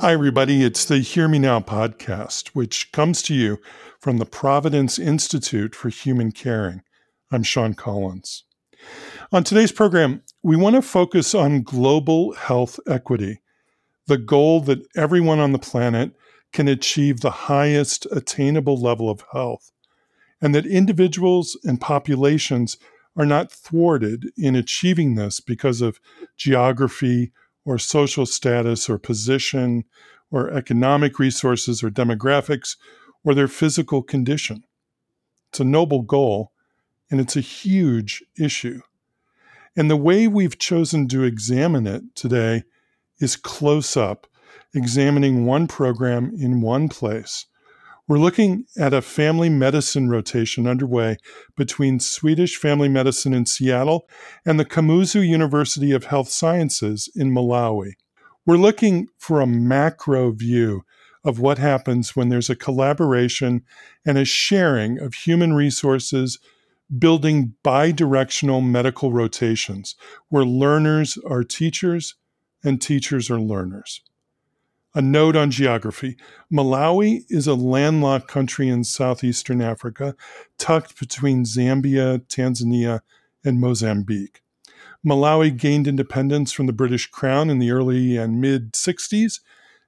Hi, everybody. It's the Hear Me Now podcast, which comes to you from the Providence Institute for Human Caring. I'm Sean Collins. On today's program, we want to focus on global health equity, the goal that everyone on the planet can achieve the highest attainable level of health, and that individuals and populations are not thwarted in achieving this because of geography or social status or position or economic resources or demographics or their physical condition. It's a noble goal and it's a huge issue. And the way we've chosen to examine it today is close up, examining one program in one place we're looking at a family medicine rotation underway between Swedish Family Medicine in Seattle and the Kamuzu University of Health Sciences in Malawi. We're looking for a macro view of what happens when there's a collaboration and a sharing of human resources building bidirectional medical rotations where learners are teachers and teachers are learners. A note on geography Malawi is a landlocked country in southeastern Africa, tucked between Zambia, Tanzania, and Mozambique. Malawi gained independence from the British Crown in the early and mid 60s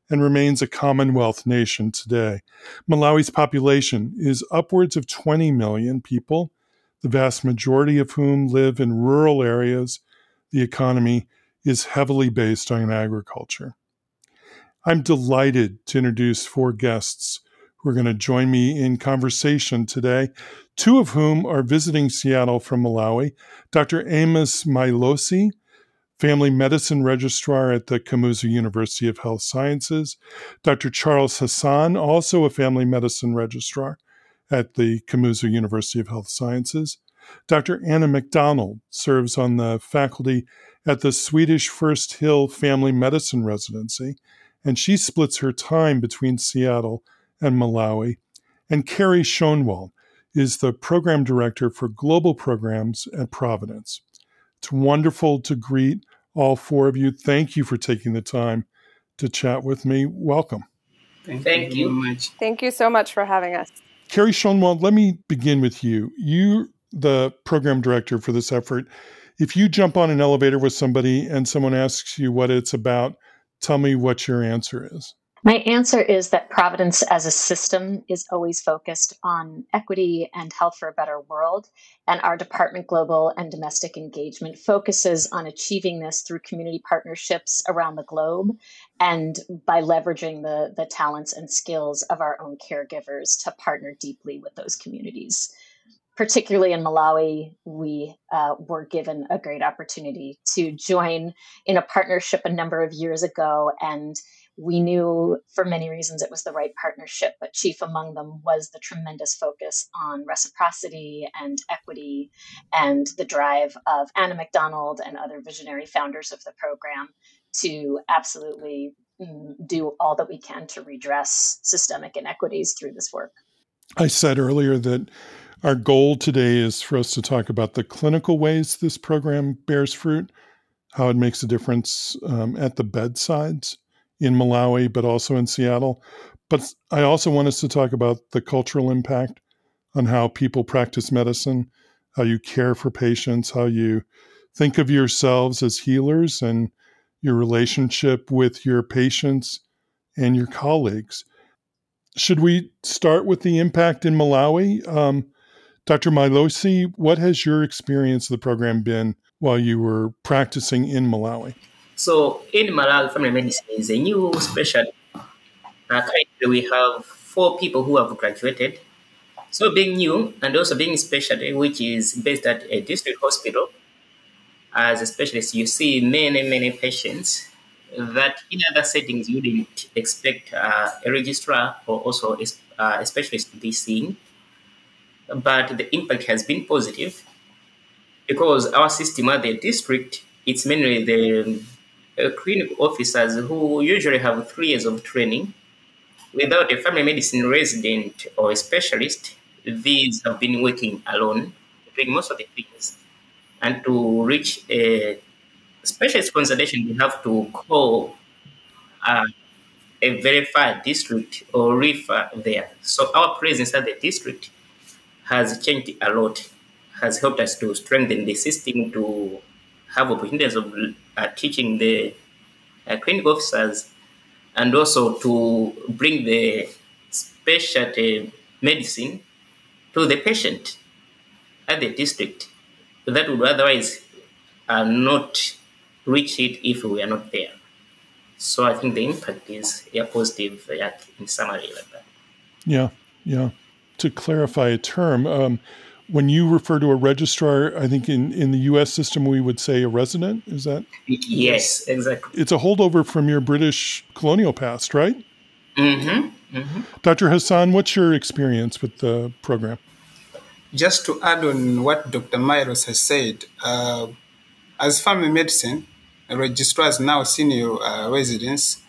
and remains a Commonwealth nation today. Malawi's population is upwards of 20 million people, the vast majority of whom live in rural areas. The economy is heavily based on agriculture. I'm delighted to introduce four guests who are going to join me in conversation today, two of whom are visiting Seattle from Malawi Dr. Amos Mailosi, Family Medicine Registrar at the Kamuzu University of Health Sciences, Dr. Charles Hassan, also a Family Medicine Registrar at the Kamuzu University of Health Sciences. Dr. Anna McDonald serves on the faculty at the Swedish First Hill Family Medicine Residency and she splits her time between Seattle and Malawi. And Carrie Schoenwald is the program director for global programs at Providence. It's wonderful to greet all four of you. Thank you for taking the time to chat with me. Welcome. Thank, Thank you. you much. Thank you so much for having us. Carrie Schoenwald, let me begin with you. You, the program director for this effort, if you jump on an elevator with somebody and someone asks you what it's about, Tell me what your answer is. My answer is that Providence as a system is always focused on equity and health for a better world. And our department, global and domestic engagement, focuses on achieving this through community partnerships around the globe and by leveraging the, the talents and skills of our own caregivers to partner deeply with those communities particularly in Malawi, we uh, were given a great opportunity to join in a partnership a number of years ago. And we knew for many reasons it was the right partnership, but chief among them was the tremendous focus on reciprocity and equity and the drive of Anna McDonald and other visionary founders of the program to absolutely mm, do all that we can to redress systemic inequities through this work. I said earlier that our goal today is for us to talk about the clinical ways this program bears fruit, how it makes a difference um, at the bedsides in Malawi, but also in Seattle. But I also want us to talk about the cultural impact on how people practice medicine, how you care for patients, how you think of yourselves as healers, and your relationship with your patients and your colleagues. Should we start with the impact in Malawi? Um, Dr. Mailosi, what has your experience of the program been while you were practicing in Malawi? So, in Malawi, family medicine is a new specialty. Uh, we have four people who have graduated. So, being new and also being a specialty, which is based at a district hospital, as a specialist, you see many, many patients that in other settings you wouldn't expect uh, a registrar or also a, uh, a specialist to be seeing but the impact has been positive because our system at the district, it's mainly the uh, clinical officers who usually have three years of training. Without a family medicine resident or a specialist, these have been working alone, doing most of the things. And to reach a specialist consultation, you have to call uh, a verified district or refer there. So our presence at the district has changed a lot, has helped us to strengthen the system to have opportunities of uh, teaching the uh, clinical officers and also to bring the specialty medicine to the patient at the district that would otherwise uh, not reach it if we are not there. So I think the impact is yeah, positive yeah, in summary like that. Yeah, yeah. To clarify a term, um, when you refer to a registrar, I think in, in the US system we would say a resident. Is that? Yes, exactly. It's a holdover from your British colonial past, right? Mm-hmm. mm-hmm. Dr. Hassan, what's your experience with the program? Just to add on what Dr. Mailosi has said, uh, as family medicine, registrars now senior uh, residents,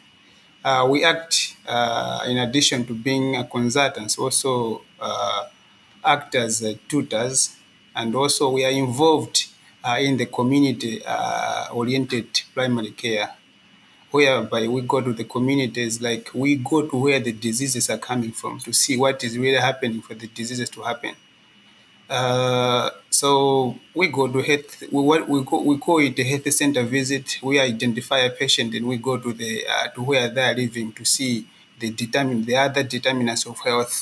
uh, we act in addition to being a consultants, also uh, act as uh, tutors, and also we are involved uh, in the community uh, oriented primary care, whereby we go to the communities, like we go to where the diseases are coming from to see what is really happening for the diseases to happen. Uh, so we go to health. We we call, we call it a health center visit. We identify a patient and we go to the uh, to where they are living to see the determine the other determinants of health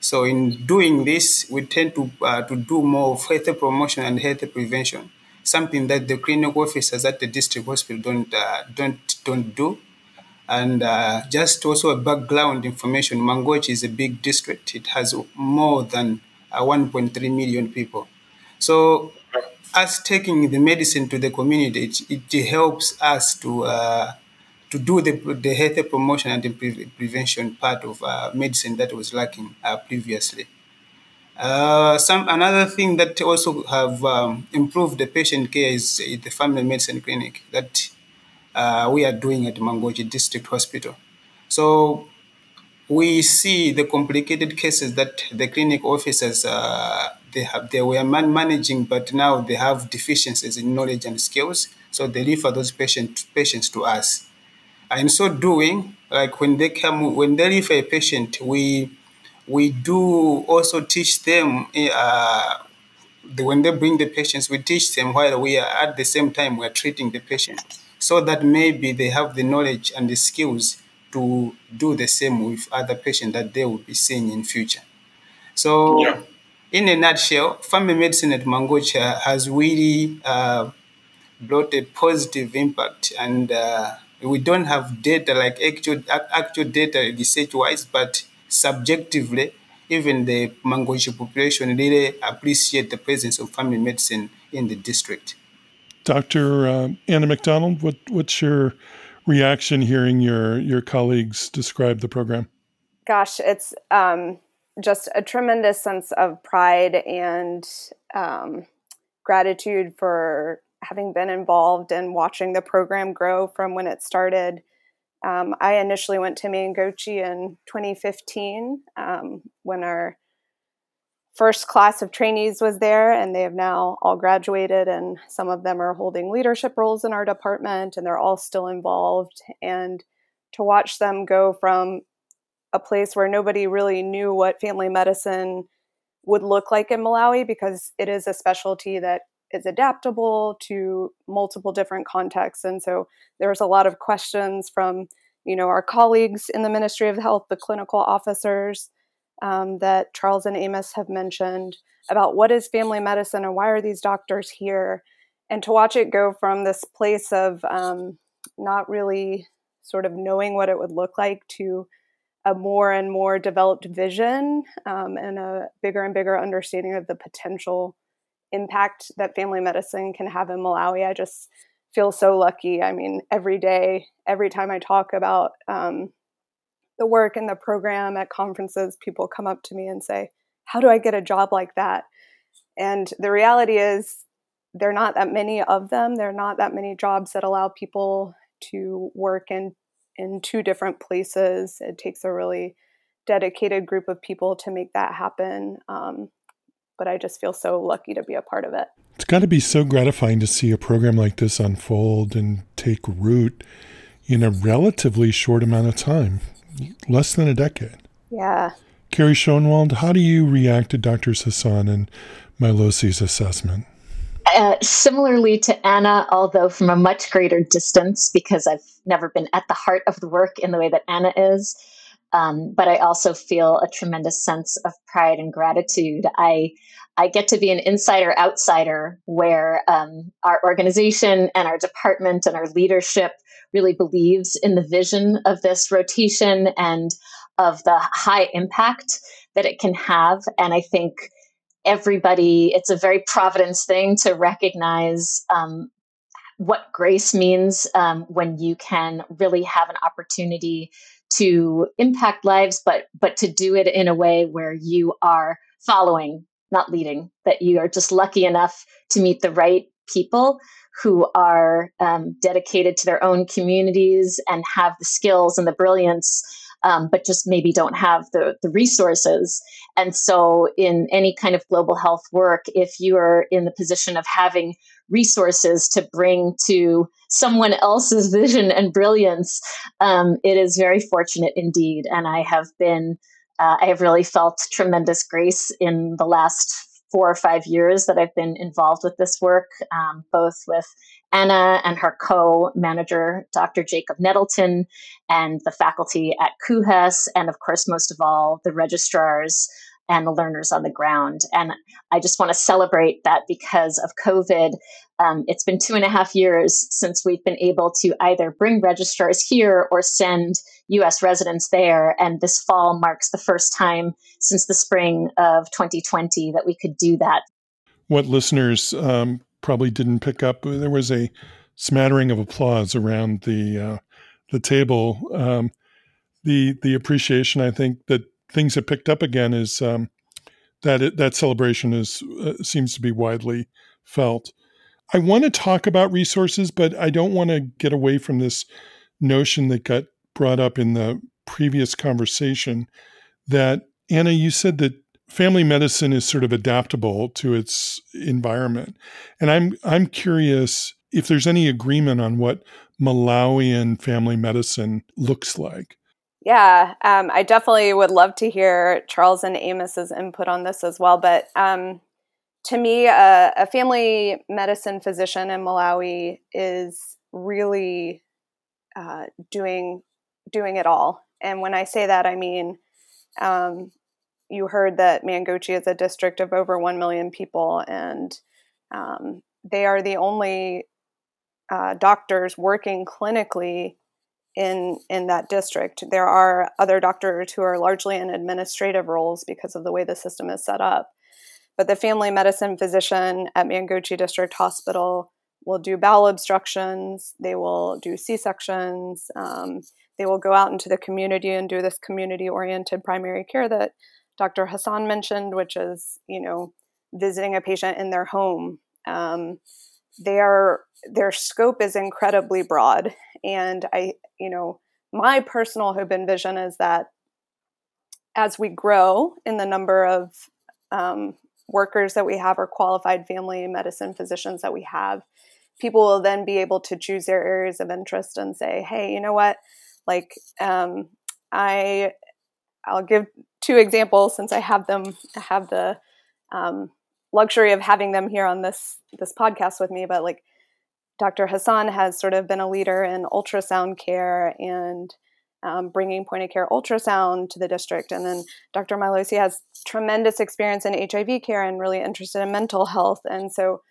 so in doing this, we tend to uh, to do more of health promotion and health prevention, something that the clinical officers at the district hospital don't uh, don't don't do. And uh, just also a background information, Mangochi is a big district. It has more than uh, 1.3 million people. So us taking the medicine to the community, it, it helps us to uh, to do the, the health promotion and the pre- prevention part of uh, medicine that was lacking uh, previously. Uh, some another thing that also have um, improved the patient care is, is the family medicine clinic that uh, we are doing at Mangochi District Hospital. So we see the complicated cases that the clinic officers uh, they have they were man- managing, but now they have deficiencies in knowledge and skills. So they refer those patient, patients to us in so doing, like when they come, when they refer a patient, we we do also teach them. Uh, the, when they bring the patients, we teach them while we are at the same time we are treating the patient, so that maybe they have the knowledge and the skills to do the same with other patients that they will be seeing in future. So, yeah. in a nutshell, family medicine at Mangochi has really uh, brought a positive impact and. Uh, we don't have data like actual actual data research wise, but subjectively, even the Mangochi population really appreciate the presence of family medicine in the district. Dr. Uh, Anna McDonald, what, what's your reaction hearing your, your colleagues describe the program? Gosh, it's um, just a tremendous sense of pride and um, gratitude for having been involved and watching the program grow from when it started. Um, I initially went to Mangochi in 2015 um, when our first class of trainees was there, and they have now all graduated, and some of them are holding leadership roles in our department, and they're all still involved. And to watch them go from a place where nobody really knew what family medicine would look like in Malawi because it is a specialty that is adaptable to multiple different contexts. And so there's a lot of questions from, you know, our colleagues in the Ministry of Health, the clinical officers um, that Charles and Amos have mentioned about what is family medicine and why are these doctors here? And to watch it go from this place of um, not really sort of knowing what it would look like to a more and more developed vision um, and a bigger and bigger understanding of the potential impact that family medicine can have in Malawi. I just feel so lucky. I mean, every day, every time I talk about um, the work and the program at conferences, people come up to me and say, How do I get a job like that? And the reality is, there are not that many of them. There are not that many jobs that allow people to work in in two different places. It takes a really dedicated group of people to make that happen. Um, but I just feel so lucky to be a part of it. It's got to be so gratifying to see a program like this unfold and take root. in a relatively short amount of time, less than a decade. Yeah. Carrie Schoenwald, how do you react to Drs. Hassan and Mailosi's assessment? Uh, similarly to Anna, although from a much greater distance, because I've never been at the heart of the work in the way that Anna is. Um, but I also feel a tremendous sense of pride and gratitude. I I get to be an insider outsider where um, our organization and our department and our leadership really believes in the vision of this rotation and of the high impact that it can have. And I think everybody, it's a very Providence thing to recognize um, what grace means um, when you can really have an opportunity to impact lives, but but to do it in a way where you are following, not leading. That you are just lucky enough to meet the right people who are um, dedicated to their own communities and have the skills and the brilliance um, but just maybe don't have the, the resources. And so, in any kind of global health work, if you are in the position of having resources to bring to someone else's vision and brilliance, um, it is very fortunate indeed. And I have been, uh, I have really felt tremendous grace in the last four or five years that I've been involved with this work, um, both with Anna and her co manager, Dr. Jacob Nettleton, and the faculty at KUHES, and of course, most of all, the registrars and the learners on the ground. And I just want to celebrate that because of COVID, um, it's been two and a half years since we've been able to either bring registrars here or send US residents there. And this fall marks the first time since the spring of 2020 that we could do that. What listeners um, probably didn't pick up. There was a smattering of applause around the uh, the table. Um, the the appreciation, I think, that things have picked up again is um, that it, that celebration is uh, seems to be widely felt. I want to talk about resources, but I don't want to get away from this notion that got brought up in the previous conversation. That Anna, you said that family medicine is sort of adaptable to its environment. And I'm I'm curious if there's any agreement on what Malawian family medicine looks like. Yeah, um, I definitely would love to hear Charles and Amos's input on this as well. But um, to me, a, a family medicine physician in Malawi is really uh, doing doing it all. And when I say that, I mean um, you heard that Mangochi is a district of over 1 million people, and um, they are the only uh, doctors working clinically in in that district. There are other doctors who are largely in administrative roles because of the way the system is set up. But the family medicine physician at Mangochi District Hospital will do bowel obstructions. They will do C sections. Um, they will go out into the community and do this community oriented primary care that Dr. Hassan mentioned, which is, you know, visiting a patient in their home. Um, their their scope is incredibly broad, and I, you know, my personal hope and vision is that as we grow in the number of um, workers that we have or qualified family medicine physicians that we have, people will then be able to choose their areas of interest and say, hey, you know what, like um, I I'll give two examples since I have them I have the um, luxury of having them here on this this podcast with me. But like Dr. Hassan has sort of been a leader in ultrasound care and um, bringing point of care ultrasound to the district, and then Dr. Mailosi has tremendous experience in HIV care and really interested in mental health. And so,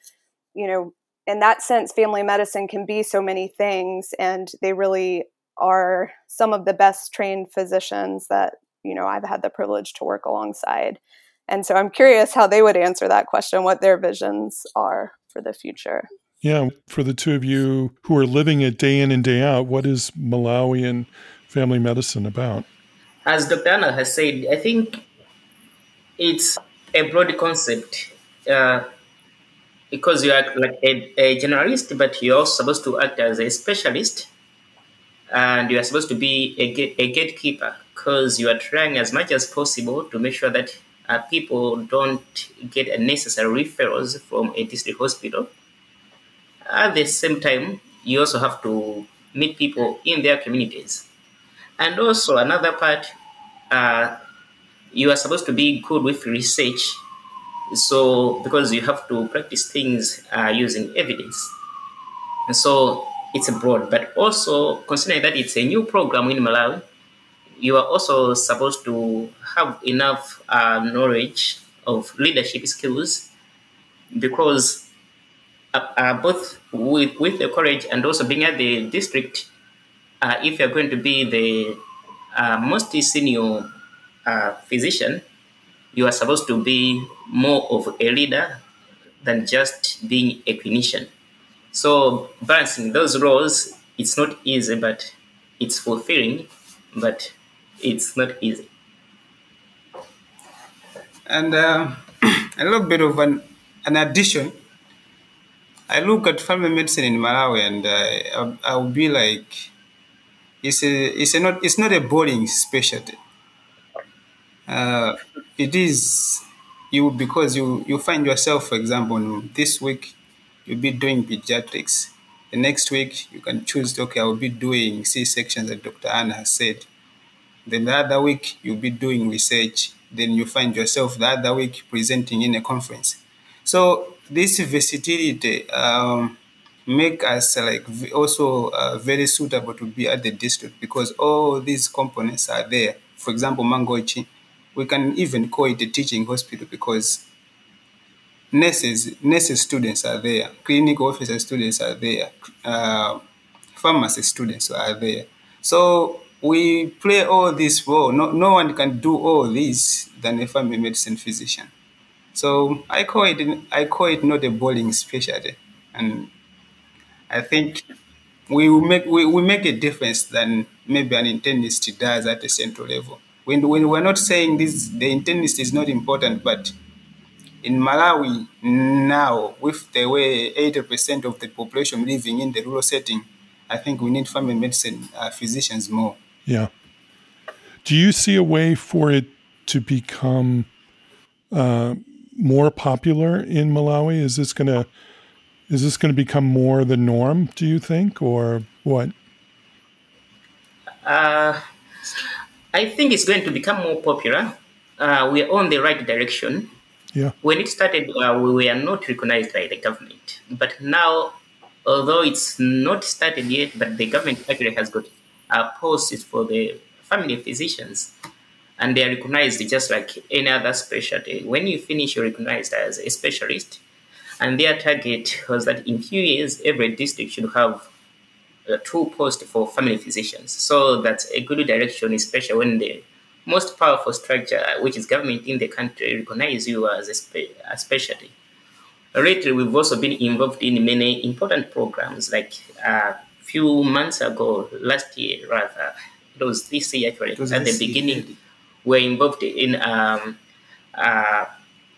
you know, in that sense, family medicine can be so many things, and they really are some of the best trained physicians that you know I've had the privilege to work alongside. And so I'm curious how they would answer that question, what their visions are for the future. Yeah, for the two of you who are living it day in and day out, what is Malawian family medicine about? As Dr. Anna has said, I think it's a broad concept uh, because you are like a, a generalist, but you're supposed to act as a specialist and you are supposed to be a, a gatekeeper because you are trying as much as possible to make sure that uh, people don't get unnecessary referrals from a district hospital. At the same time, you also have to meet people in their communities. And also another part, uh, you are supposed to be good with research. So because you have to practice things uh, using evidence. And so it's broad, but also considering that it's a new program in Malawi, you are also supposed to have enough uh, knowledge of leadership skills because uh, uh, both with, with the college and also being at the district, uh, if you're going to be the uh, most senior physician, you are supposed to be more of a leader than just being a clinician. So balancing those roles, it's not easy, but it's fulfilling, but it's not easy. And uh, a little bit of an, an addition. I look at family medicine in Malawi, and uh, I'll, I'll be like, it's a, it's a not, it's not a boring specialty. Uh, it is you because you you find yourself, for example, this week you'll be doing pediatrics. The next week you can choose, okay, I'll be doing C sections, as Dr. Anna has said. Then the other week you'll be doing research. Then you find yourself the other week presenting in a conference. So this versatility um, make us like also uh, very suitable to be at the district because all these components are there. For example, Mangochi, we can even call it a teaching hospital because nurses, nurses students are there, clinical officer students are there, uh, pharmacy students are there. So we play all this role. No, no one can do all this than a family medicine physician. So I call it I call it not a bowling specialty, and I think we will make we, we make a difference than maybe an internist does at the central level. When, when we're not saying this, the internist is not important, but in Malawi now, with the way 80% of the population living in the rural setting, I think we need family medicine uh, physicians more. Yeah. Do you see a way for it to become uh, more popular in Malawi? Is this going to is this going to become more the norm? Do you think, or what? Uh, I think it's going to become more popular. Uh, we're on the right direction. Yeah. When it started, uh, we were not recognized by the government. But now, although it's not started yet, but the government actually has got uh, posts for the family physicians, and they are recognized just like any other specialty. When you finish, you're recognized as a specialist, and their target was that in few years, every district should have uh, two posts for family physicians. So that's a good direction, especially when the most powerful structure, which is government in the country, recognize you as a, spe- a specialty. Lately, we've also been involved in many important programs. Like a uh, few months ago, last year rather, it was this year actually. At the beginning, year. We're involved in um, uh,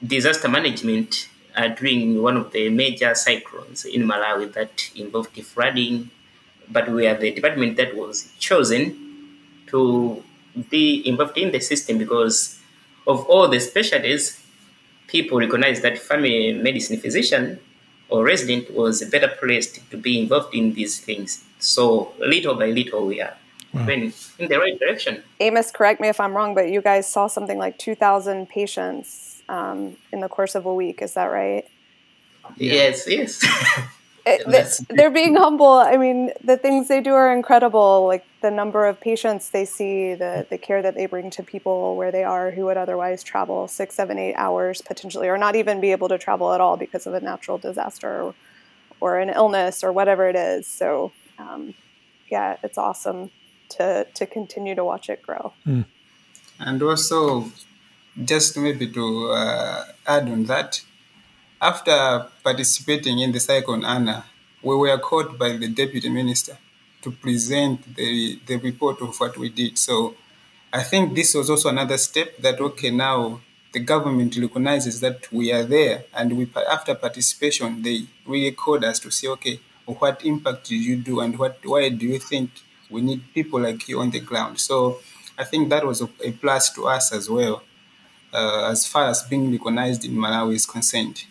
disaster management uh, during one of the major cyclones in Malawi that involved flooding. But we are the department that was chosen to be involved in the system because of all the specialties, people recognize that family medicine physician or resident was a better placed to be involved in these things. So little by little, we are going in the right direction. Amos, correct me if I'm wrong, but you guys saw something like 2,000 patients um, in the course of a week. Is that right? Yes, yes. It, That's- they're being humble. I mean, the things they do are incredible. Like the number of patients they see, the the care that they bring to people where they are who would otherwise travel six, seven, eight hours potentially, or not even be able to travel at all because of a natural disaster or, or an illness or whatever it is. So, um, yeah, it's awesome to to continue to watch it grow. And also, just maybe to uh, add on that, after participating in the Cyclone Ana, we were called by the deputy minister to present the, the report of what we did. So I think this was also another step that, okay, now the government recognizes that we are there and we after participation, they really called us to say, okay, what impact did you do and what why do you think we need people like you on the ground? So I think that was a, a plus to us as well, uh, as far as being recognized in Malawi is concerned.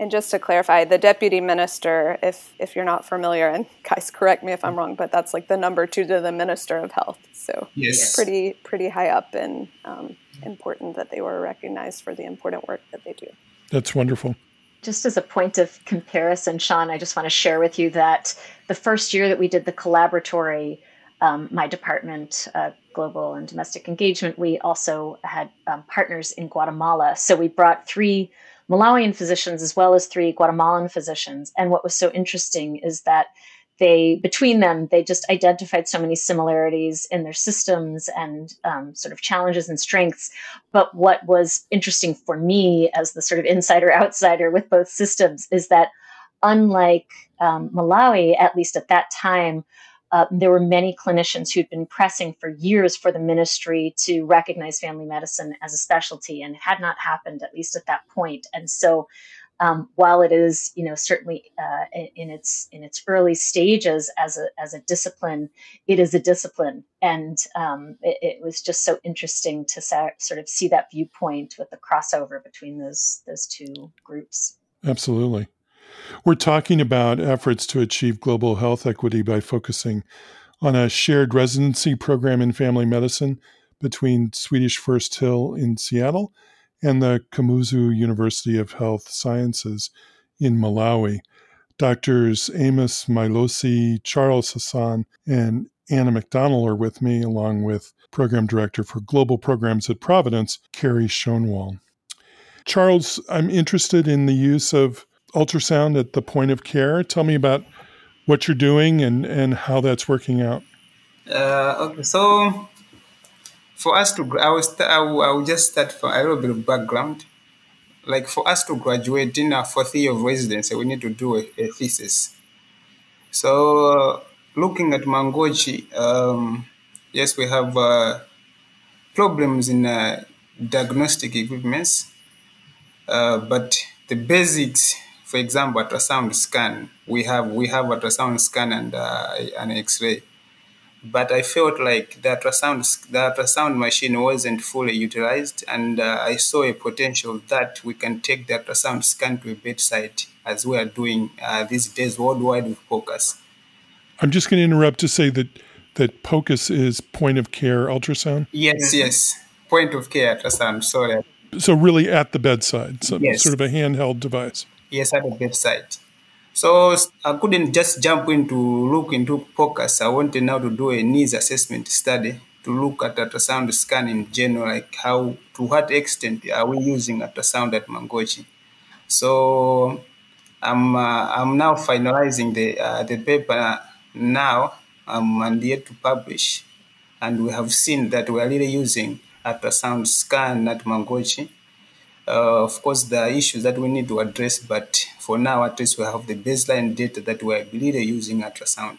And just to clarify, the deputy minister, if if you're not familiar, and guys, correct me if I'm wrong, but that's like the number two to the minister of health. So yes. pretty pretty high up and um, important that they were recognized for the important work that they do. That's wonderful. Just as a point of comparison, Sean, I just want to share with you that the first year that we did the collaboratory, um, my department, uh, global and domestic engagement, we also had um, partners in Guatemala. So we brought three Malawian physicians as well as three Guatemalan physicians. And what was so interesting is that they between them they just identified so many similarities in their systems and um, sort of challenges and strengths but what was interesting for me as the sort of insider outsider with both systems is that unlike um, malawi at least at that time uh, there were many clinicians who'd been pressing for years for the ministry to recognize family medicine as a specialty and it had not happened at least at that point. and so um, while it is you know certainly uh, in its in its early stages as a as a discipline, it is a discipline, and um, it, it, was just so interesting to sa- sort of see that viewpoint with the crossover between those those two groups. Absolutely. We're talking about efforts to achieve global health equity by focusing on a shared residency program in family medicine between Swedish First Hill in Seattle and the Kamuzu University of Health Sciences in Malawi. Doctors Amos Mailosi, Charles Hassan, and Anna McDonald are with me, along with Program Director for Global Programs at Providence, Carrie Schoenwald. Charles, I'm interested in the use of ultrasound at the point of care. Tell me about what you're doing and, and how that's working out. Uh, okay, so for us to, I will, st- I will, I will just start from a little bit of background. Like for us to graduate in our fourth year of residency, we need to do a, a thesis. So uh, looking at Mangochi, um, yes, we have uh, problems in uh, diagnostic equipments, uh, but the basics, for example, ultrasound scan, we have we have ultrasound scan and uh, an X-ray but I felt like the ultrasound, the ultrasound machine wasn't fully utilized, and uh, I saw a potential that we can take the ultrasound scan to a bedside as we are doing uh, these days worldwide with POCUS. I'm just going to interrupt to say that that POCUS is point of care ultrasound. Yes, yes, point of care ultrasound. Sorry. So really at the bedside, so Yes. sort of a handheld device. The bedside. So I couldn't just jump into look into POCUS. I wanted now to do a needs assessment study to look at ultrasound scan in general, like how to what extent are we using ultrasound at Mangochi. So I'm uh, I'm now finalizing the uh, the paper now. Um, and yet to publish, and we have seen that we are really using ultrasound scan at Mangochi. Uh, of course, there are issues that we need to address, but for now, at least we have the baseline data that we are really using ultrasound.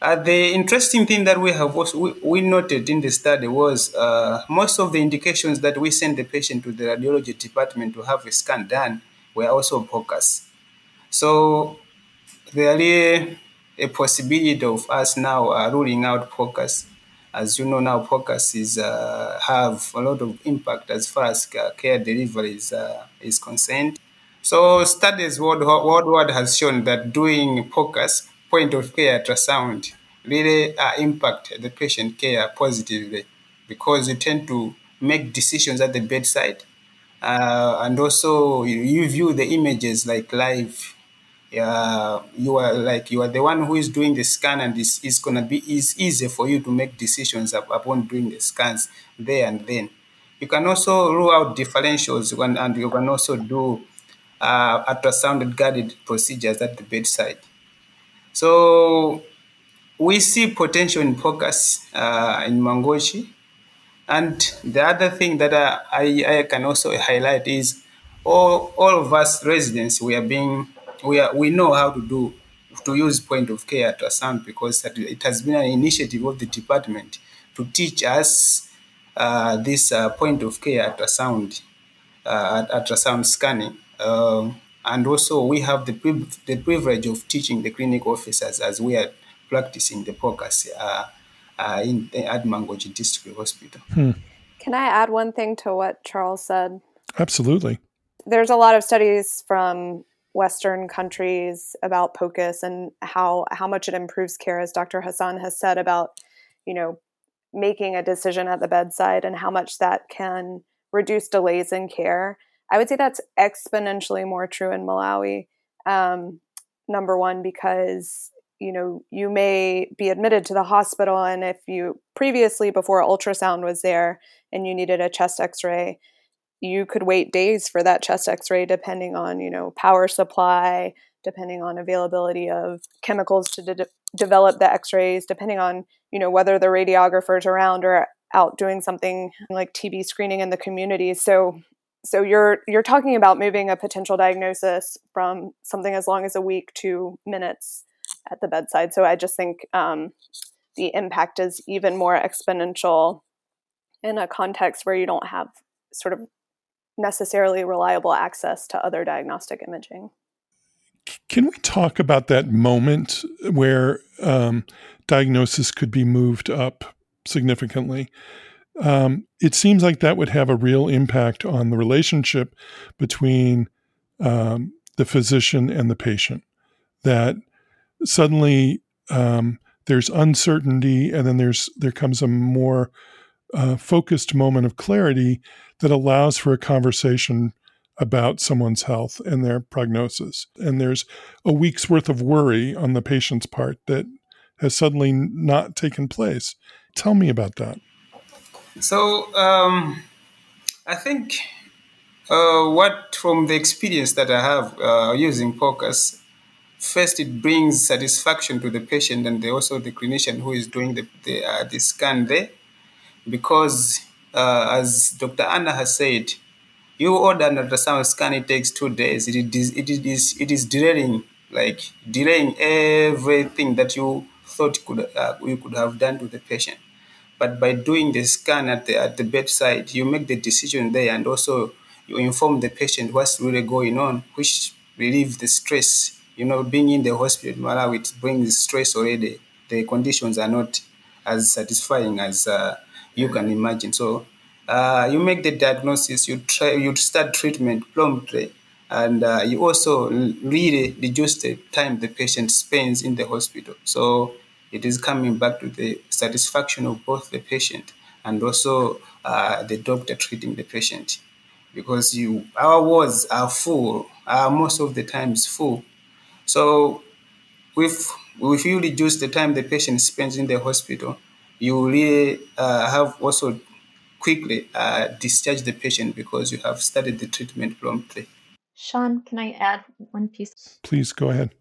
Uh, the interesting thing that we have also, we, we noted in the study was uh, most of the indications that we send the patient to the radiology department to have a scan done were also POCUS. So there is a possibility of us now uh, ruling out POCUS. As you know now, POCUS is uh, have a lot of impact as far as care delivery is, uh, is concerned. So studies worldwide has shown that doing POCUS, point of care ultrasound, really uh, impact the patient care positively because you tend to make decisions at the bedside uh, and also you, you view the images like live uh, you are like you are the one who is doing the scan and it's, it's gonna be it's easy for you to make decisions upon doing the scans there and then you can also rule out differentials when, and you can also do uh, ultrasound guided procedures at the bedside so we see potential in POCUS uh, in Mangochi. And the other thing that I, I, I can also highlight is all, all of us residents, we are being, we, are, we know how to do, to use point of care ultrasound because it has been an initiative of the department to teach us uh, this uh, point of care ultrasound, uh, ultrasound scanning. Um, and also we have the, priv- the privilege of teaching the clinic officers as we are practicing the POCUS uh, uh, in, at Mangochi District Hospital. Can I add one thing to what Charles said? Absolutely. there's a lot of studies from Western countries about POCUS and how how much it improves care, as Dr. Hassan has said about, you know, making a decision at the bedside and how much that can reduce delays in care. I would say that's exponentially more true in Malawi. Um, number one, because you know you may be admitted to the hospital, and if you previously before ultrasound was there and you needed a chest X-ray, you could wait days for that chest X-ray, depending on you know power supply, depending on availability of chemicals to de- develop the X-rays, depending on you know whether the radiographer's around or out doing something like TB screening in the community. So so you're you're talking about moving a potential diagnosis from something as long as a week to minutes at the bedside. So I just think um, the impact is even more exponential in a context where you don't have sort of necessarily reliable access to other diagnostic imaging. Can we talk about that moment where um, diagnosis could be moved up significantly? Um, it seems like that would have a real impact on the relationship between um, the physician and the patient. That suddenly um, there's uncertainty, and then there's there comes a more uh, focused moment of clarity that allows for a conversation about someone's health and their prognosis. And there's a week's worth of worry on the patient's part that has suddenly not taken place. Tell me about that. So, um, I think uh, what from the experience that I have uh, using POCUS, first it brings satisfaction to the patient and the, also the clinician who is doing the, the, uh, the scan there because uh, as Dr. Anna has said, you order an ultrasound scan, it takes two days. It is, it is, it is delaying, like delaying everything that you thought could uh, you could have done to the patient. But by doing the scan at the at the bedside, you make the decision there, and also you inform the patient what's really going on, which relieves the stress. You know, being in the hospital, Malawi, it brings stress already. The conditions are not as satisfying as uh, you can imagine. So uh, you make the diagnosis, you try, you start treatment promptly, and uh, you also really reduce the time the patient spends in the hospital. So it is coming back to the satisfaction of both the patient and also uh, the doctor treating the patient, because you our wards are full, most of the times full. So if if you reduce the time the patient spends in the hospital, you really uh, have also quickly uh, discharge the patient because you have started the treatment promptly. Sean, can I add one piece? Please go ahead.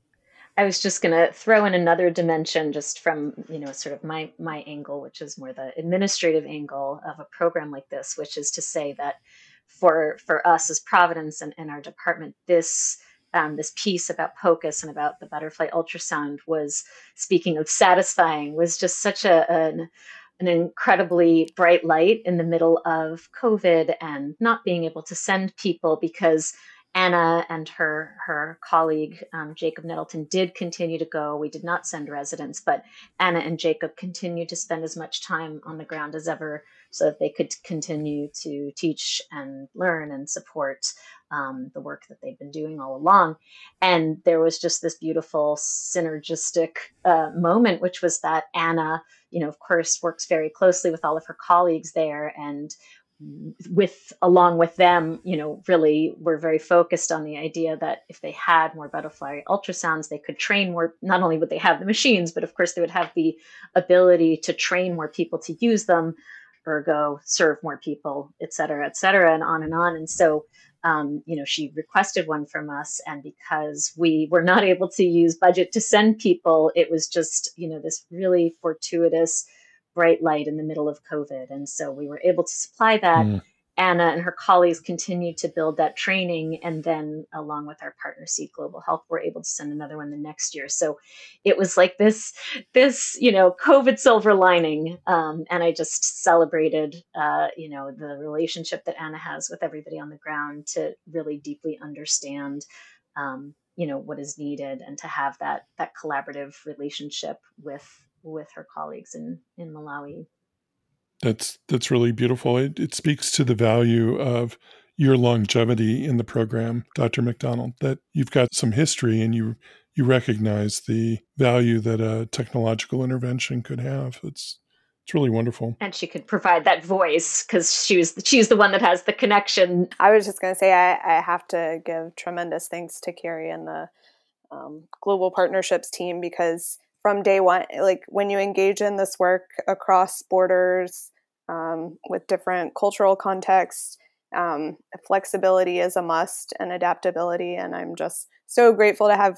I was just going to throw in another dimension just from, you know, sort of my my angle, which is more the administrative angle of a program like this, which is to say that for for us as Providence and, and our department, this um, this piece about POCUS and about the butterfly ultrasound was speaking of satisfying was just such a an, an incredibly bright light in the middle of COVID and not being able to send people because Anna and her her colleague um, Jacob Nettleton did continue to go. We did not send residents, but Anna and Jacob continued to spend as much time on the ground as ever, so that they could continue to teach and learn and support um, the work that they've been doing all along. And there was just this beautiful synergistic uh, moment, which was that Anna, you know, of course, works very closely with all of her colleagues there and with along with them you know really we're very focused on the idea that if they had more butterfly ultrasounds they could train more not only would they have the machines but of course they would have the ability to train more people to use them ergo serve more people et cetera et cetera and on and on and so um, you know, she requested one from us, and because we were not able to use budget to send people, it was just, you know, this really fortuitous bright light in the middle of COVID. And so we were able to supply that. Mm. Anna and her colleagues continued to build that training. And then, along with our partner, Seed Global Health, we're able to send another one the next year. So it was like this, this, you know, COVID silver lining. Um, and I just celebrated, uh, you know, the relationship that Anna has with everybody on the ground to really deeply understand. Um, you know what is needed and to have that that collaborative relationship with with her colleagues in in Malawi that's that's really beautiful. It, it speaks to the value of your longevity in the program, Dr. McDonald, that you've got some history and you you recognize the value that a technological intervention could have. It's it's really wonderful. And she could provide that voice because she was she's the one that has the connection. I was just going to say I, I have to give tremendous thanks to Carrie and the um, global partnerships team because from day one, like when you engage in this work across borders um, with different cultural contexts, um, flexibility is a must and adaptability. And I'm just so grateful to have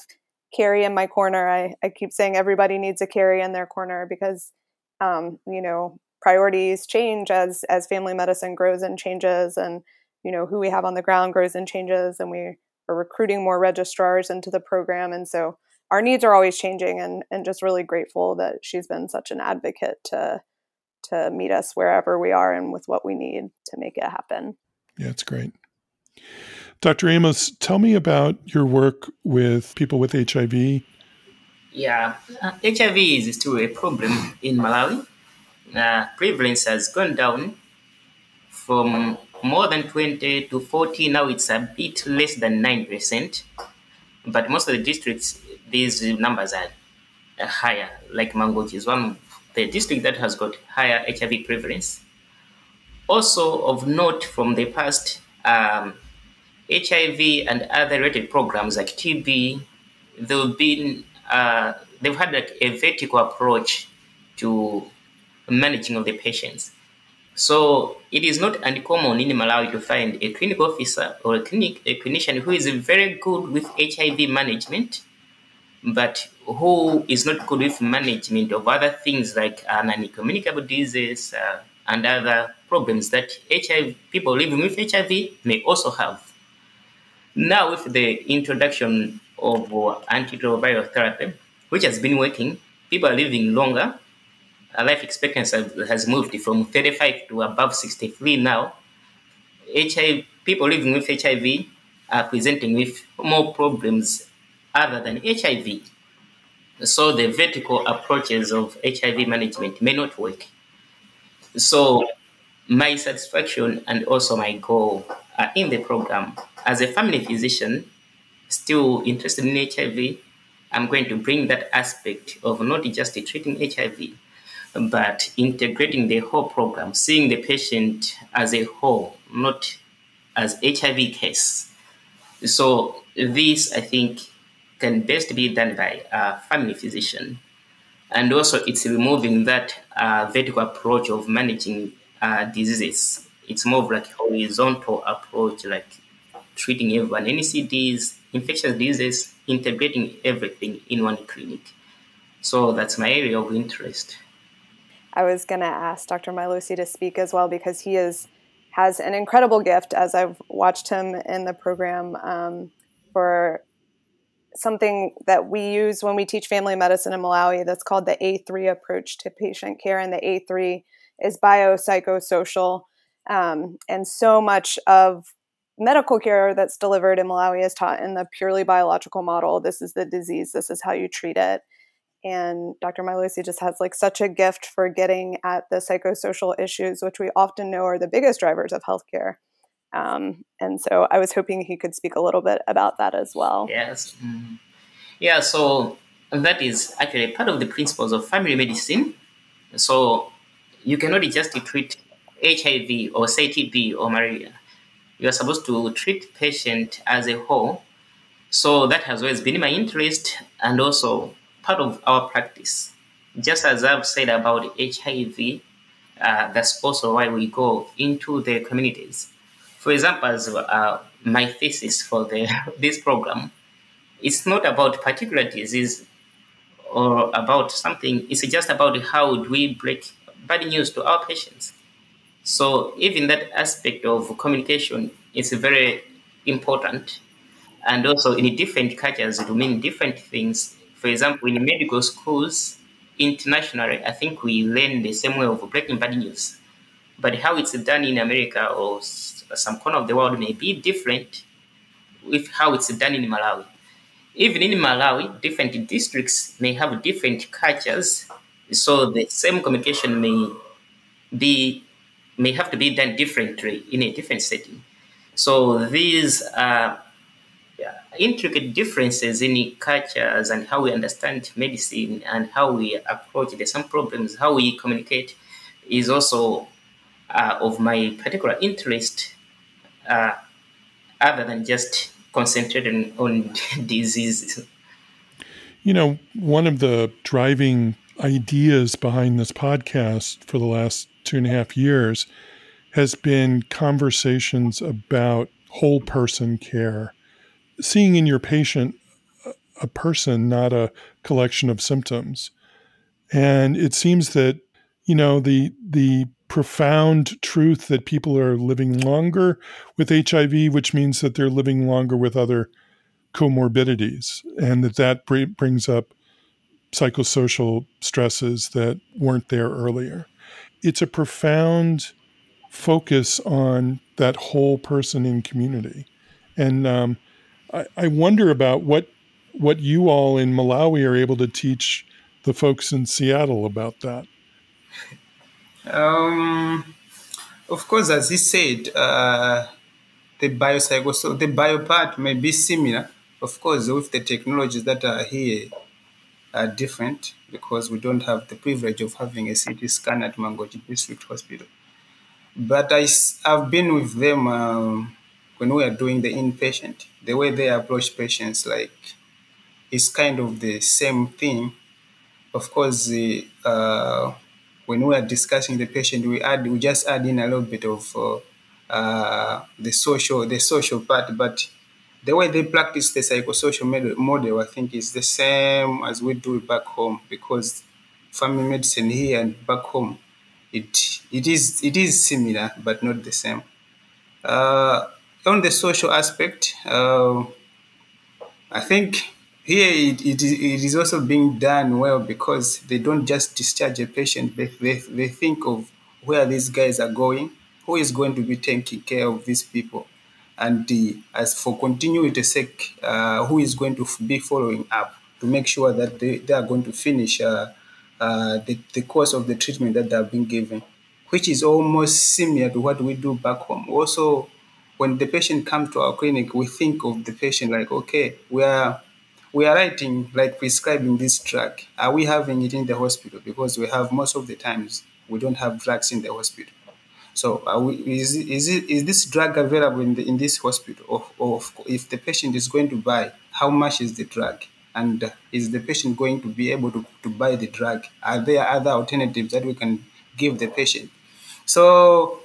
Carrie in my corner. I, I keep saying everybody needs a Carrie in their corner because um, you know priorities change as as family medicine grows and changes and you know who we have on the ground grows and changes and we are recruiting more registrars into the program and so our needs are always changing and and just really grateful that she's been such an advocate to to meet us wherever we are and with what we need to make it happen yeah it's great dr amos tell me about your work with people with hiv yeah, uh, HIV is still a problem in Malawi. Uh, prevalence has gone down from more than 20 to 40. Now it's a bit less than 9%. But most of the districts, these numbers are higher. Like Mangochi is one of the district that has got higher HIV prevalence. Also, of note from the past, um, HIV and other related programs like TB, they've been uh, they've had like a vertical approach to managing of the patients. So it is not uncommon in Malawi to find a clinical officer or a clinic a clinician who is very good with HIV management, but who is not good with management of other things like uh, non-communicable diseases uh, and other problems that HIV people living with HIV may also have. Now, with the introduction of uh, antiretroviral therapy, which has been working. People are living longer. life expectancy has moved from 35 to above 63 now. HIV, people living with HIV are presenting with more problems other than HIV. So the vertical approaches of HIV management may not work. So my satisfaction and also my goal are in the program. As a family physician, still interested in HIV, I'm going to bring that aspect of not just treating HIV, but integrating the whole program, seeing the patient as a whole, not as HIV case. So this, I think, can best be done by a family physician. And also, it's removing that uh, vertical approach of managing uh, diseases. It's more of like a horizontal approach, like treating everyone, NCDs, infectious diseases, integrating everything in one clinic. So that's my area of interest. I was going to ask Dr. Mailosi to speak as well because he is has an incredible gift as I've watched him in the program um, for something that we use when we teach family medicine in Malawi that's called the A3 approach to patient care. And the A3 is biopsychosocial. Um, and so much of medical care that's delivered in Malawi is taught in the purely biological model. This is the disease, this is how you treat it. And Dr. Mailosi just has like such a gift for getting at the psychosocial issues, which we often know are the biggest drivers of healthcare. Um, and so I was hoping he could speak a little bit about that as well. Yes. Mm-hmm. Yeah, so that is actually part of the principles of family medicine. So you cannot just treat HIV or say TB or malaria you are supposed to treat patient as a whole. So that has always been my interest and also part of our practice. Just as I've said about HIV, uh, that's also why we go into the communities. For example, uh, my thesis for the this program, it's not about particular disease or about something. It's just about how do we break bad news to our patients. So even that aspect of communication is very important. And also in different cultures, it mean different things. For example, in medical schools, internationally, I think we learn the same way of breaking bad news. But how it's done in America or some corner of the world may be different with how it's done in Malawi. Even in Malawi, different districts may have different cultures, so the same communication may be may have to be done differently in a different setting. So these are intricate differences in cultures and how we understand medicine and how we approach the some problems, how we communicate is also uh, of my particular interest, uh, other than just concentrating on diseases. You know, one of the driving ideas behind this podcast for the last two and a half years has been conversations about whole person care, seeing in your patient a person, not a collection of symptoms. And it seems that, you know, the the profound truth that people are living longer with HIV, which means that they're living longer with other comorbidities, and that that brings up psychosocial stresses that weren't there earlier. It's a profound focus on that whole person in community. And um, I, I, wonder about what what you all in Malawi are able to teach the folks in Seattle about that. Um, of course, as he said, uh, the biopsycho, so the bio part may be similar. Of course, with the technologies that are here are different because we don't have the privilege of having a CT scan at Mangochi District Hospital. But I, I've been with them um, when we are doing the inpatient. The way they approach patients, like, is kind of the same thing. Of course, uh, when we are discussing the patient, we add, we just add in a little bit of uh, uh, the social, the social part, but the way they practice the psychosocial model, I think, is the same as we do back home because family medicine here and back home, it it is it is similar but not the same. Uh, on the social aspect, uh, I think here it, it, it is also being done well because they don't just discharge a patient; they, they, they think of where these guys are going, who is going to be taking care of these people and the, as for continuity sake, uh, who is going to be following up to make sure that they, they are going to finish uh, uh, the, the course of the treatment that they have been given, which is almost similar to what we do back home. Also, when the patient comes to our clinic, we think of the patient like, okay, we are we are writing like prescribing this drug. Are we having it in the hospital? Because we have most of the times we don't have drugs in the hospital. So we, is, is, it, is this drug available in, the, in this hospital? Or, or if the patient is going to buy, how much is the drug? And is the patient going to be able to, to buy the drug? Are there other alternatives that we can give the patient? So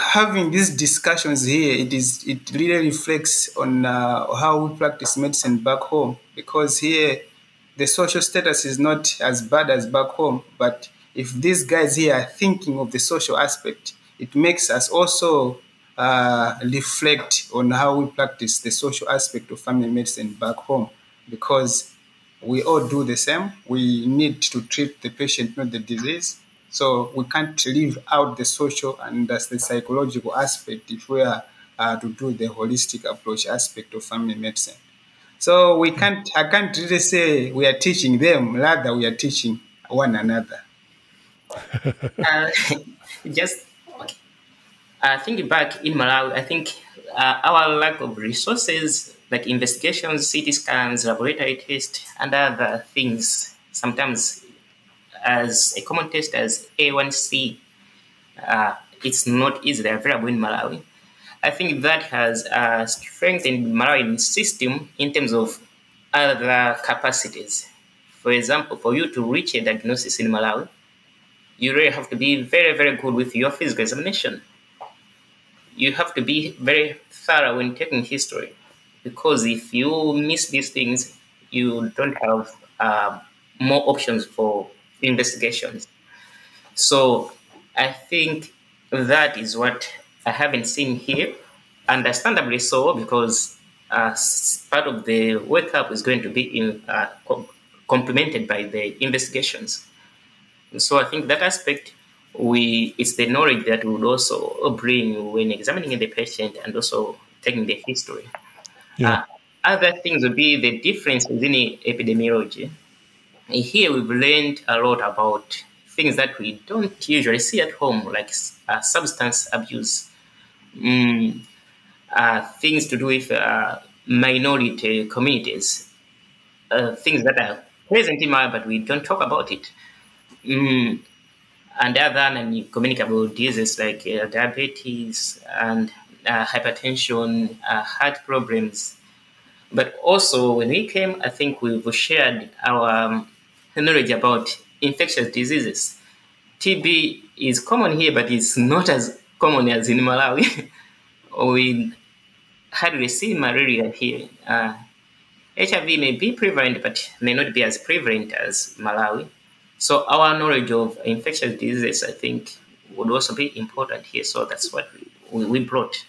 having these discussions here, it is it really reflects on uh, how we practice medicine back home because here the social status is not as bad as back home, but if these guys here are thinking of the social aspect, it makes us also uh, reflect on how we practice the social aspect of family medicine back home because we all do the same. We need to treat the patient, not the disease. So we can't leave out the social and the psychological aspect if we are uh, to do the holistic approach aspect of family medicine. So we can't, I can't really say we are teaching them, rather we are teaching one another uh, just uh, thinking back in Malawi, I think uh, our lack of resources like investigations, CT scans, laboratory tests, and other things, sometimes as a common test as A1C, uh, it's not easily available in Malawi. I think that has uh, strengthened the Malawian system in terms of other capacities. For example, for you to reach a diagnosis in Malawi, you really have to be very, very good with your physical examination. You have to be very thorough when taking history, because if you miss these things, you don't have uh, more options for investigations. So I think that is what I haven't seen here, understandably so, because uh, part of the workup is going to be in, uh, complemented by the investigations. So I think that aspect we it's the knowledge that we would also bring when examining the patient and also taking the history. Yeah. Uh, other things would be the difference within epidemiology. Here we've learned a lot about things that we don't usually see at home, like uh, substance abuse. Mm, uh, things to do with uh, minority communities, uh, things that are present in Malawi, but we don't talk about it. Mm, and other non-communicable diseases like uh, diabetes and uh, hypertension, heart problems. But also, when we came, I think we've shared our um, knowledge about infectious diseases. TB is common here, but it's not as common as in Malawi. we hardly see malaria here. Uh, HIV may be prevalent, but may not be as prevalent as Malawi. So our knowledge of infectious diseases, I think, would also be important here. So that's what we, we brought.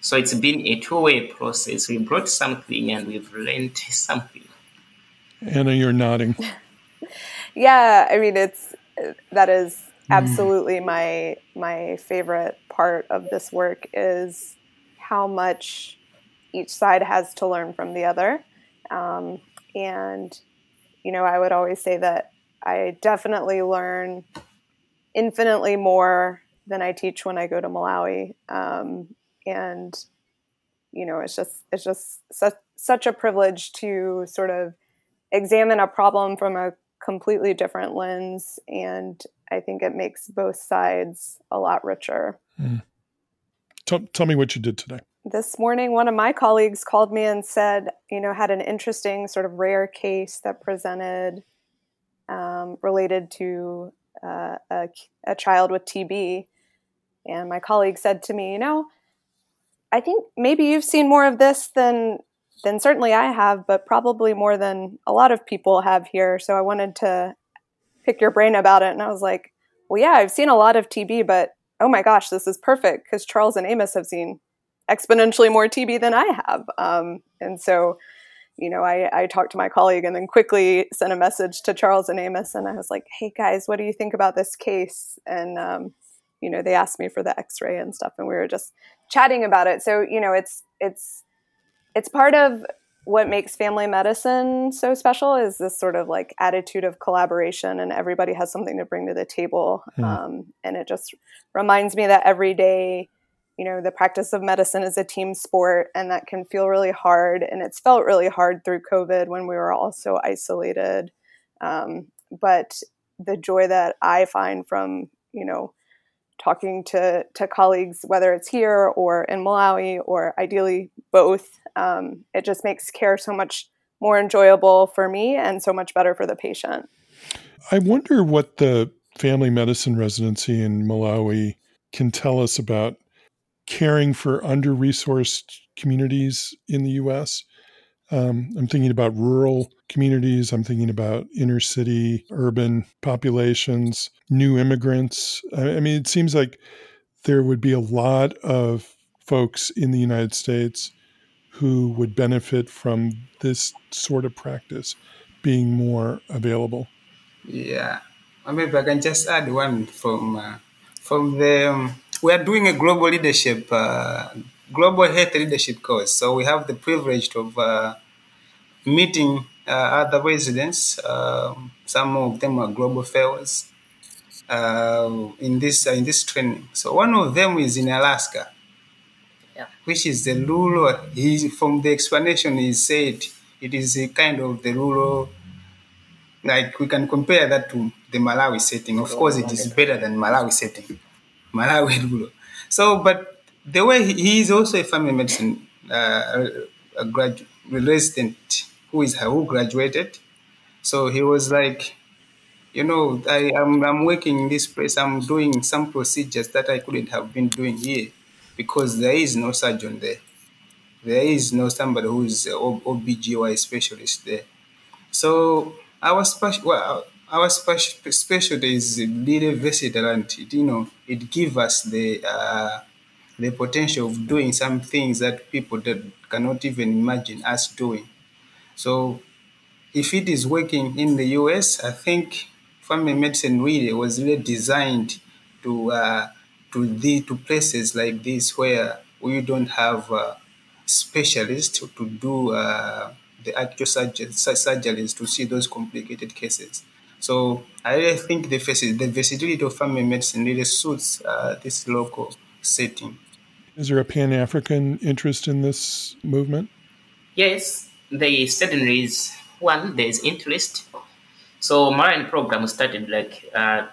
So it's been a two-way process. We brought something and we've learned something. Anna, you're nodding. yeah, I mean, it's that is mm. absolutely mm. my my favorite part of this work is how much each side has to learn from the other, um, and you know, I would always say that I definitely learn infinitely more than I teach when I go to Malawi. Um, and you know, it's just it's just such such a privilege to sort of examine a problem from a completely different lens, and I think it makes both sides a lot richer. Mm. Tell, tell me what you did today. This morning, one of my colleagues called me and said, you know, had an interesting sort of rare case that presented um, related to uh, a, a child with TB. And my colleague said to me, you know, I think maybe you've seen more of this than than certainly I have, but probably more than a lot of people have here. So I wanted to pick your brain about it. And I was like, well, yeah, I've seen a lot of TB, but oh my gosh, this is perfect because Charles and Amos have seen exponentially more TB than I have. Um, and so you know, I, I talked to my colleague and then quickly sent a message to Charles and Amos, and I was like, "Hey guys, what do you think about this case?" And um, you know, they asked me for the X-ray and stuff, and we were just chatting about it. So you know, it's it's it's part of what makes family medicine so special is this sort of like attitude of collaboration, and everybody has something to bring to the table. Mm. Um, and it just reminds me that every day you know the practice of medicine is a team sport and that can feel really hard and it's felt really hard through covid when we were all so isolated um, but the joy that i find from you know talking to to colleagues whether it's here or in malawi or ideally both um, it just makes care so much more enjoyable for me and so much better for the patient i wonder what the family medicine residency in malawi can tell us about caring for under resourced communities in the US. Um, I'm thinking about rural communities. I'm thinking about inner city, urban populations, new immigrants. I, I mean, it seems like there would be a lot of folks in the United States who would benefit from this sort of practice being more available. Yeah, maybe I can just add one from uh, from the um, we are doing a global leadership, uh, global health leadership course. So we have the privilege of uh, meeting uh, other residents. Um, some of them are global fellows uh, in this uh, in this training. So one of them is in Alaska, yeah. which is the rural. He, from the explanation, he said it is a kind of the rural. Like we can compare that to the Malawi setting. Of course, it is better than Malawi setting Malawi rural. So, but the way he, he is also a family medicine uh, a graduate resident who is who graduated. So he was like, you know, I am I'm working in this place. I'm doing some procedures that I couldn't have been doing here because there is no surgeon there. There is no somebody who is OBGY specialist there. So our special, well, our special specialty is really versatile and it, you know it gives us the uh, the potential of doing some things that people that cannot even imagine us doing. So if it is working in the US, I think family medicine really was really designed to uh, to the to places like this where we don't have uh, specialists to do uh, the actual surgeries to see those complicated cases. So I really think the, the versatility of family medicine really suits uh, this local setting. Is there a Pan African interest in this movement? Yes, there certainly is one. There's interest. So Malawian program started like uh,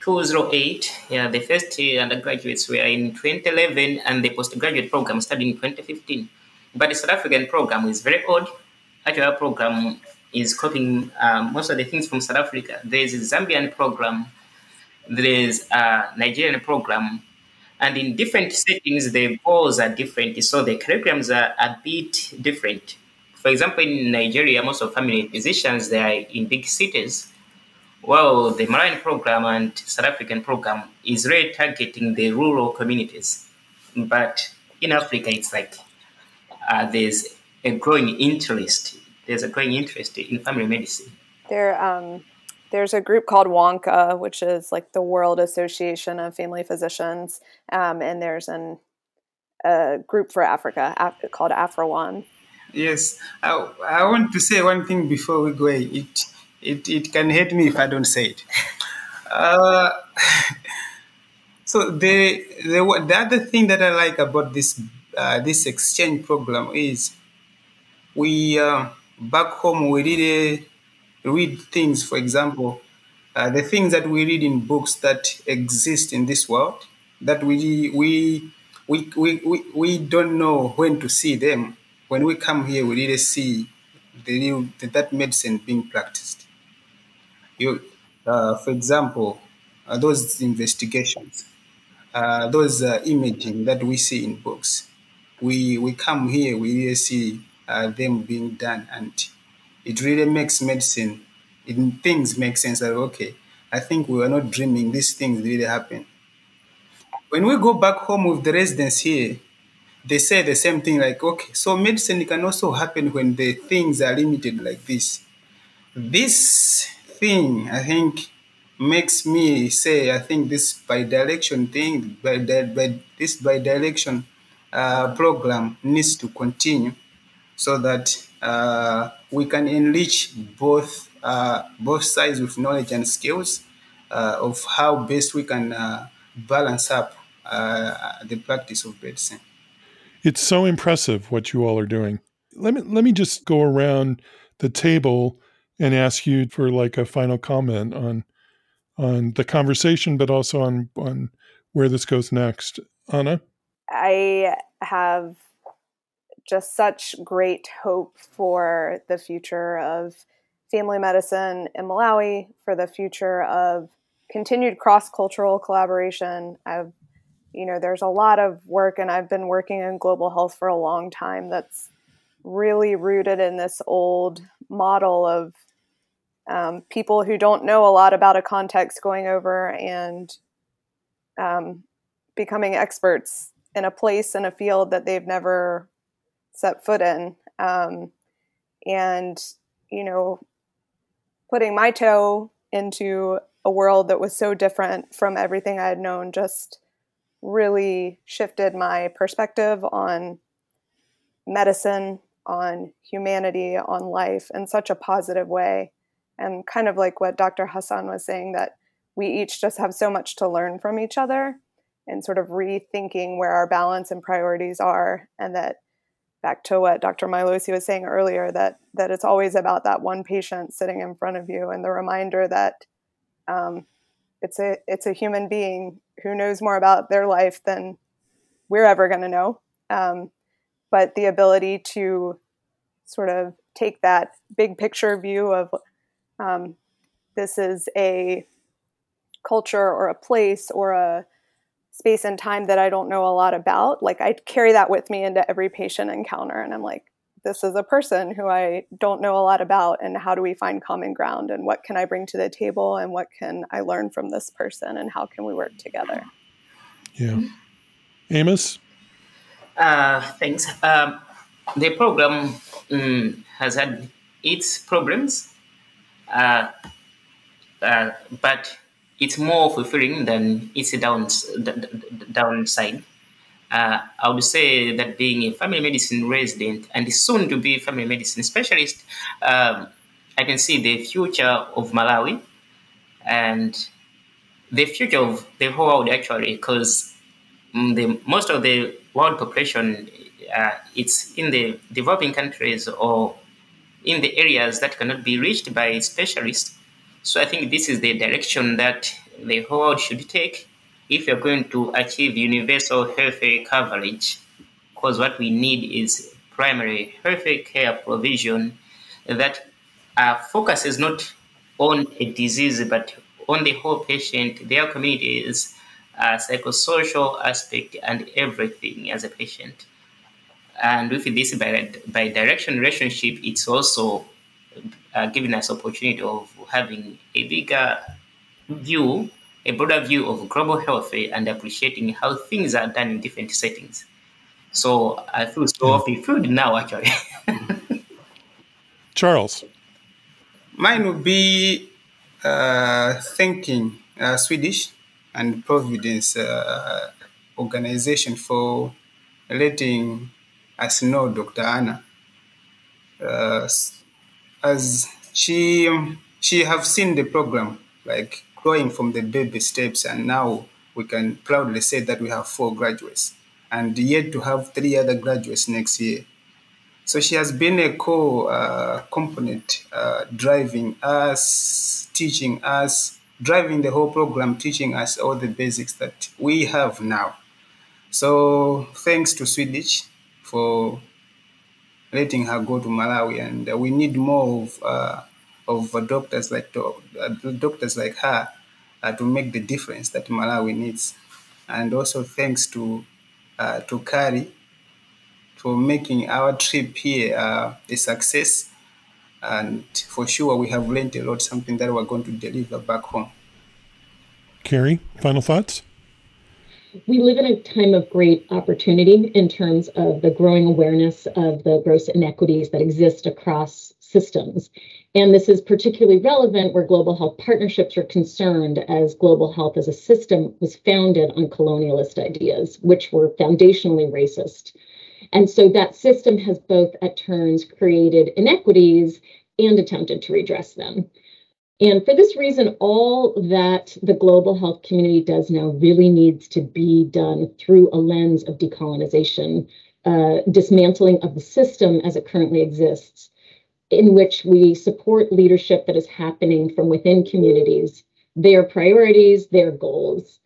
2008. Yeah, the first undergraduates were in 2011, and the postgraduate program started in 2015. But the South African program is very old. Actually, our program is copying um, most of the things from South Africa. There's a Zambian program, there's a Nigerian program, and in different settings, the goals are different. So the curriculums are a bit different. For example, in Nigeria, most of family physicians they are in big cities. Well, the Malawian program and South African program is really targeting the rural communities. But in Africa, it's like uh, there's a growing interest. There's a growing interest in family medicine. There, um, there's a group called Wonca, which is like the World Association of Family Physicians, um, and there's an a group for Africa called AfriWon. Yes, I, I want to say one thing before we go. It it, it can hurt me if I don't say it. Uh, so the, the the other thing that I like about this uh, this exchange program is we uh, back home we really read things. For example, uh, the things that we read in books that exist in this world that we we we, we, we, we don't know when to see them. When we come here, we really see the real, that medicine being practiced. You, uh, for example, uh, those investigations, uh, those uh, imaging that we see in books, we we come here, we really see uh, them being done, and it really makes medicine. It, things make sense. That okay, I think we are not dreaming; these things really happen. When we go back home with the residents here, they say the same thing. Like, okay, so medicine can also happen when the things are limited like this. This thing, I think, makes me say, I think this bi-direction thing, by, by this bi-direction uh, program needs to continue so that uh, we can enrich both uh, both sides with knowledge and skills uh, of how best we can uh, balance up uh, the practice of medicine. It's so impressive what you all are doing. Let me let me just go around the table and ask you for like a final comment on on the conversation, but also on on where this goes next. Anna, I have just such great hope for the future of family medicine in Malawi, for the future of continued cross cultural collaboration. I've, you know, there's a lot of work, and I've been working in global health for a long time that's really rooted in this old model of um, people who don't know a lot about a context going over and um, becoming experts in a place in a field that they've never set foot in. Um, and, you know, putting my toe into a world that was so different from everything I had known just really shifted my perspective on medicine, on humanity, on life in such a positive way and kind of like what Dr. Hassan was saying that we each just have so much to learn from each other and sort of rethinking where our balance and priorities are and that back to what Dr. Mailosi was saying earlier that that it's always about that one patient sitting in front of you and the reminder that um, it's a it's a human being who knows more about their life than we're ever going to know um, but the ability to sort of take that big picture view of um, this is a culture or a place or a space and time that I don't know a lot about. Like I carry that with me into every patient encounter, and I'm like, this is a person who I don't know a lot about, and how do we find common ground, and what can I bring to the table, and what can I learn from this person, and how can we work together? Yeah, Amos. Uh, thanks. Um, the program um, has had its problems uh, uh, but it's more fulfilling than its downs, downside. Uh, I would say that being a family medicine resident and soon to be family medicine specialist, um, I can see the future of Malawi and the future of the whole world actually, because mm, the most of the world population uh, it's in the developing countries or in the areas that cannot be reached by specialists. So I think this is the direction that the whole world should take if you're going to achieve universal health care coverage. Because what we need is primary health care provision that uh, focuses not on a disease but on the whole patient, their communities, uh, psychosocial aspect, and everything as a patient. And with this by, direction relationship, it's also uh, giving us opportunity of having a bigger view, a broader view of global health and appreciating how things are done in different settings. So I feel so fulfilled now, actually. Charles. Mine would be uh, thanking uh, Swedish and Providence uh, organization for letting us know Dr. Anna. As she she have seen the program like growing from the baby steps and now we can proudly say that we have four graduates and yet to have three other graduates next year. So she has been a co uh, component uh, driving us teaching us driving the whole program teaching us all the basics that we have now. So thanks to swedish for letting her go to Malawi, and uh, we need more of uh, of uh, doctors like uh, doctors like her to make the difference that Malawi needs. And also thanks to to Carrie for making our trip here a success. And for sure, we have learned a lot, something that we're going to deliver back home. Carrie, final thoughts? We live in a time of great opportunity in terms of the growing awareness of the gross inequities that exist across systems. And this is particularly relevant where global health partnerships are concerned, as global health as a system was founded on colonialist ideas, which were foundationally racist. And so that system has both at turns created inequities and attempted to redress them. And for this reason, all that the global health community does now really needs to be done through a lens of decolonization, uh, dismantling of the system as it currently exists, in which we support leadership that is happening from within communities, their priorities, their goals,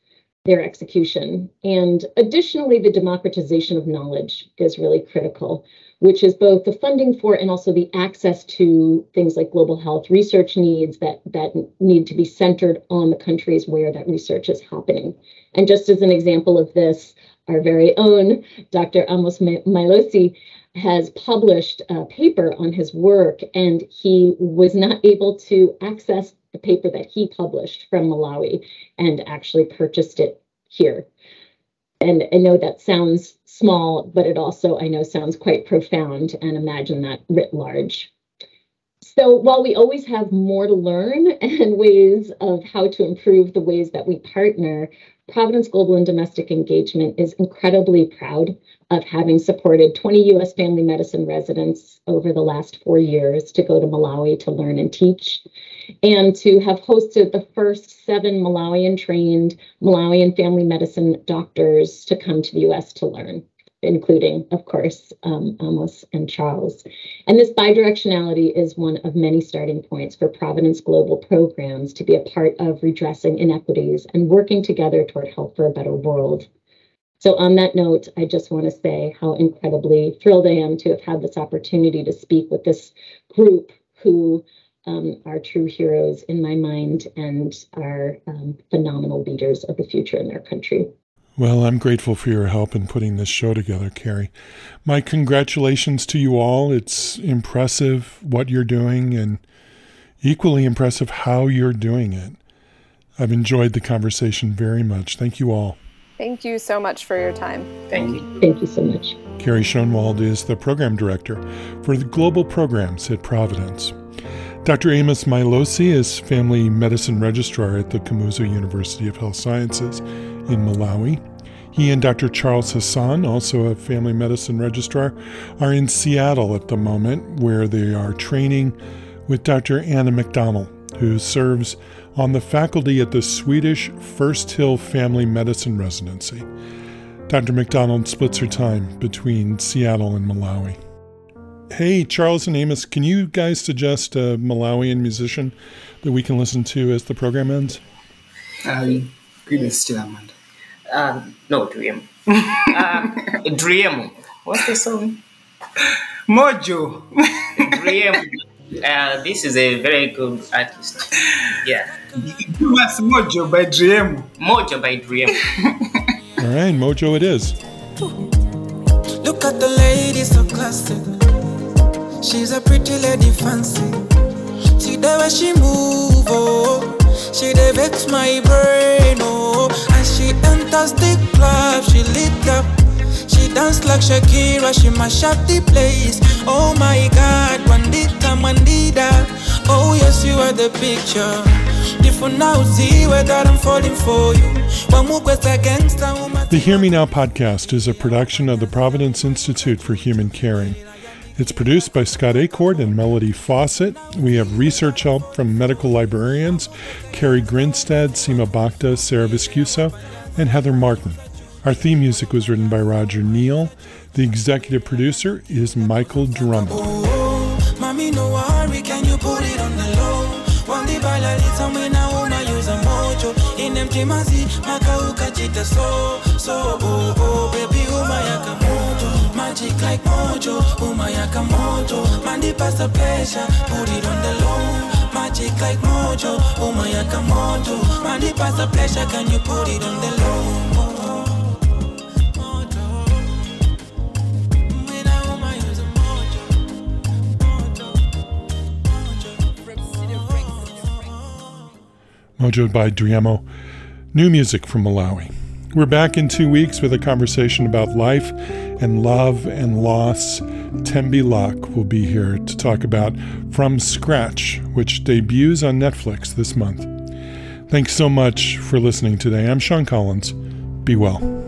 their execution. And additionally, the democratization of knowledge is really critical which is both the funding for and also the access to things like global health research needs that that need to be centered on the countries where that research is happening. And just as an example of this, our very own Dr. Amos Mailosi has published a paper on his work, and he was not able to access the paper that he published from Malawi and actually purchased it here. And I know that sounds small, but it also, I know, sounds quite profound and imagine that writ large. So while we always have more to learn and ways of how to improve the ways that we partner, Providence Global and Domestic Engagement is incredibly proud of having supported 20 US family medicine residents over the last four years to go to Malawi to learn and teach, and to have hosted the first seven Malawian trained Malawian family medicine doctors to come to the US to learn including, of course, um, Amos and Charles. And this bidirectionality is one of many starting points for Providence Global programs to be a part of redressing inequities and working together toward health for a better world. So, on that note, I just want to say how incredibly thrilled I am to have had this opportunity to speak with this group who um, are true heroes in my mind and are um, phenomenal leaders of the future in their country. Well, I'm grateful for your help in putting this show together, Carrie. My congratulations to you all. It's impressive what you're doing and equally impressive how you're doing it. I've enjoyed the conversation very much. Thank you all. Thank you so much for your time. Thank you. Thank you so much. Carrie Schoenwald is the program director for the global programs at Providence. Dr. Amos Mailosi is family medicine registrar at the Kamuzu University of Health Sciences in Malawi. He and Dr. Charles Hassan, also a family medicine registrar, are in Seattle at the moment, where they are training with Dr. Anna McDonald, who serves on the faculty at the Swedish First Hill Family Medicine Residency. Dr. McDonald splits her time between Seattle and Malawi. Hey, Charles and Amos, can you guys suggest a Malawian musician that we can listen to as the program ends? Uh, greetings, still Amanda. Uh, no, Driemo. uh, Driemo. What's the song? Mojo. Driemo. Uh, this is a very good artist. Yeah. Give us Mojo by Driemo. Mojo by Driemo. All right, Mojo it is. Look at the lady, so classic. She's a pretty lady, fancy. See the way she move, oh. She dey vex my brain. And the club, she lit up. She dance like Shakira, she mash up the place. Oh my God, Bandita, Mandida. Oh yes, you are the picture. Different now, see whether I'm falling for you. When we quest against. The Hear Me Now podcast is a production of the Providence Institute for Human Caring. It's produced by Scott Acord and Melody Fawcett. We have research help from medical librarians Carrie Grinstead, Seema Bhakta, Sarah Viscuso, and Heather Martin. Our theme music was written by Roger Neal. The executive producer is Michael Drummond. Magic like mojo, mojo. Mandi pressure, put it on the low. Magic like mojo, umayaka mojo. Mandi past the pressure, can you put it on the low? Mojo by Driemo. New music from Malawi. We're back in two weeks with a conversation about life and love and loss. Tembi Locke will be here to talk about From Scratch, which debuts on Netflix this month. Thanks so much for listening today. I'm Sean Collins. Be well.